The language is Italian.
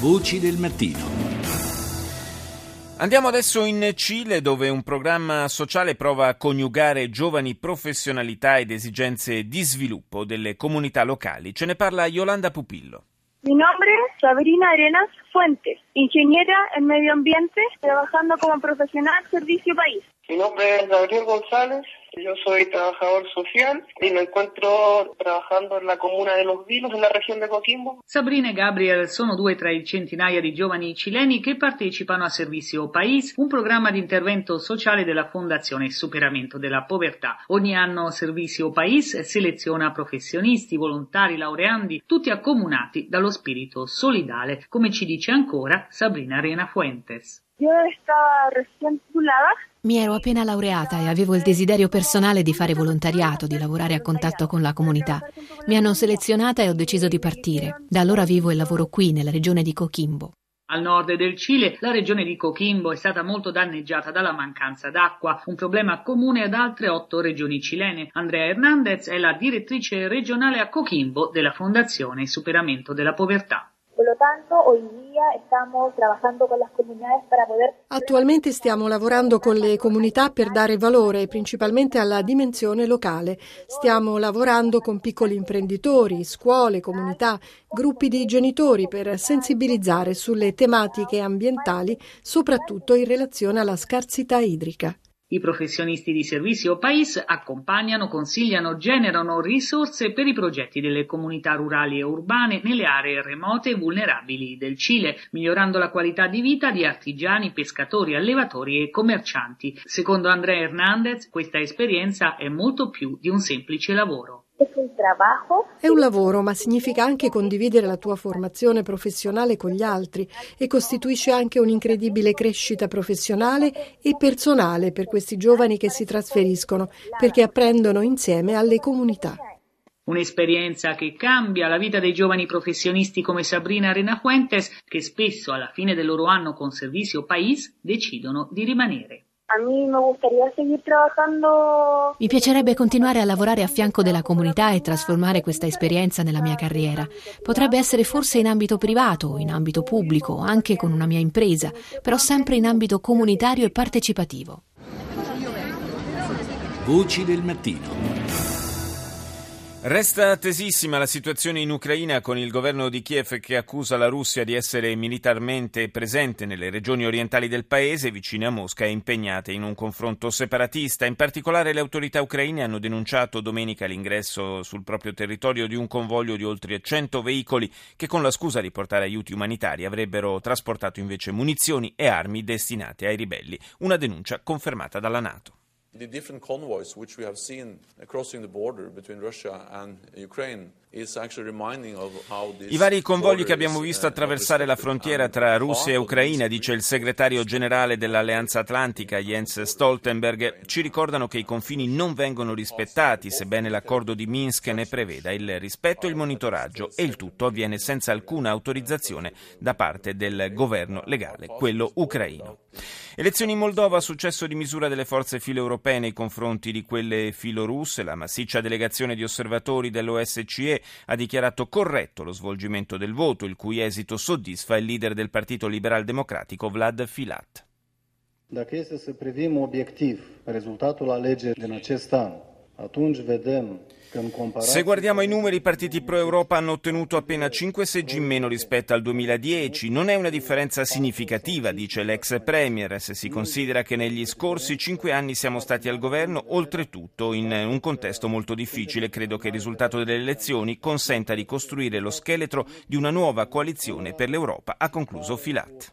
Voci del mattino. Andiamo adesso in Cile dove un programma sociale prova a coniugare giovani professionalità ed esigenze di sviluppo delle comunità locali. Ce ne parla Yolanda Pupillo. Mi nombre es Sabrina Arenas Fuentes, ingeniera en medio ambiente, trabajando como profesional servicio país. Mi nombre es Gabriel González, yo soy trabajador social y me encuentro trabajando en la comuna de Los Vilos, en la región de Coquimbo. Sabrina e Gabriel sono due tra i centinaia di giovani cileni che partecipano a Servizio País, un programma di intervento sociale della Fondazione Superamento della Povertà. Ogni anno Servizio País seleziona professionisti, volontari, laureandi, tutti accomunati dallo spirito solidale, come ci dice ancora Sabrina Arena Fuentes. Yo estaba recién titulada mi ero appena laureata e avevo il desiderio personale di fare volontariato, di lavorare a contatto con la comunità. Mi hanno selezionata e ho deciso di partire. Da allora vivo e lavoro qui, nella regione di Coquimbo. Al nord del Cile, la regione di Coquimbo è stata molto danneggiata dalla mancanza d'acqua, un problema comune ad altre otto regioni cilene. Andrea Hernandez è la direttrice regionale a Coquimbo della Fondazione Superamento della Povertà. Por lo tanto, hoy día estamos trabajando con las comunidades para poder... Attualmente stiamo lavorando con le comunità per dare valore principalmente alla dimensione locale. Stiamo lavorando con piccoli imprenditori, scuole, comunità, gruppi di genitori per sensibilizzare sulle tematiche ambientali, soprattutto in relazione alla scarsità idrica. I professionisti di Servizio País accompagnano, consigliano, generano risorse per i progetti delle comunità rurali e urbane nelle aree remote e vulnerabili del Cile, migliorando la qualità di vita di artigiani, pescatori, allevatori e commercianti. Secondo Andrea Hernandez, questa esperienza è molto più di un semplice lavoro. È un lavoro, ma significa anche condividere la tua formazione professionale con gli altri e costituisce anche un'incredibile crescita professionale e personale per questi giovani che si trasferiscono, perché apprendono insieme alle comunità. Un'esperienza che cambia la vita dei giovani professionisti come Sabrina Renafuentes, che spesso alla fine del loro anno con Servizio País decidono di rimanere. A mí me gustaría seguir trabajando. Mi piacerebbe continuare a lavorare a fianco della comunità e trasformare questa esperienza nella mia carriera. Potrebbe essere forse in ambito privato, in ambito pubblico, anche con una mia impresa, però sempre in ambito comunitario e partecipativo. Voci del mattino. Resta tesissima la situazione in Ucraina con il governo di Kiev che accusa la Russia di essere militarmente presente nelle regioni orientali del paese, vicine a Mosca e impegnate in un confronto separatista. In particolare le autorità ucraine hanno denunciato domenica l'ingresso sul proprio territorio di un convoglio di oltre 100 veicoli che con la scusa di portare aiuti umanitari avrebbero trasportato invece munizioni e armi destinate ai ribelli. Una denuncia confermata dalla Nato. The different convoys which we have seen crossing the border between Russia and Ukraine I vari convogli che abbiamo visto attraversare la frontiera tra Russia e Ucraina, dice il segretario generale dell'Alleanza Atlantica Jens Stoltenberg, ci ricordano che i confini non vengono rispettati, sebbene l'accordo di Minsk ne preveda il rispetto e il monitoraggio, e il tutto avviene senza alcuna autorizzazione da parte del governo legale, quello ucraino. Elezioni in Moldova, successo di misura delle forze filo-europee nei confronti di quelle filo-russe, la massiccia delegazione di osservatori dell'OSCE ha dichiarato corretto lo svolgimento del voto, il cui esito soddisfa il leader del Partito Liberal Democratico Vlad Filat. Dacă este să privim obiectiv rezultatul alegerii din acest an, se guardiamo i numeri, i partiti pro-Europa hanno ottenuto appena 5 seggi in meno rispetto al 2010. Non è una differenza significativa, dice l'ex Premier, se si considera che negli scorsi 5 anni siamo stati al governo, oltretutto in un contesto molto difficile. Credo che il risultato delle elezioni consenta di costruire lo scheletro di una nuova coalizione per l'Europa, ha concluso Filat.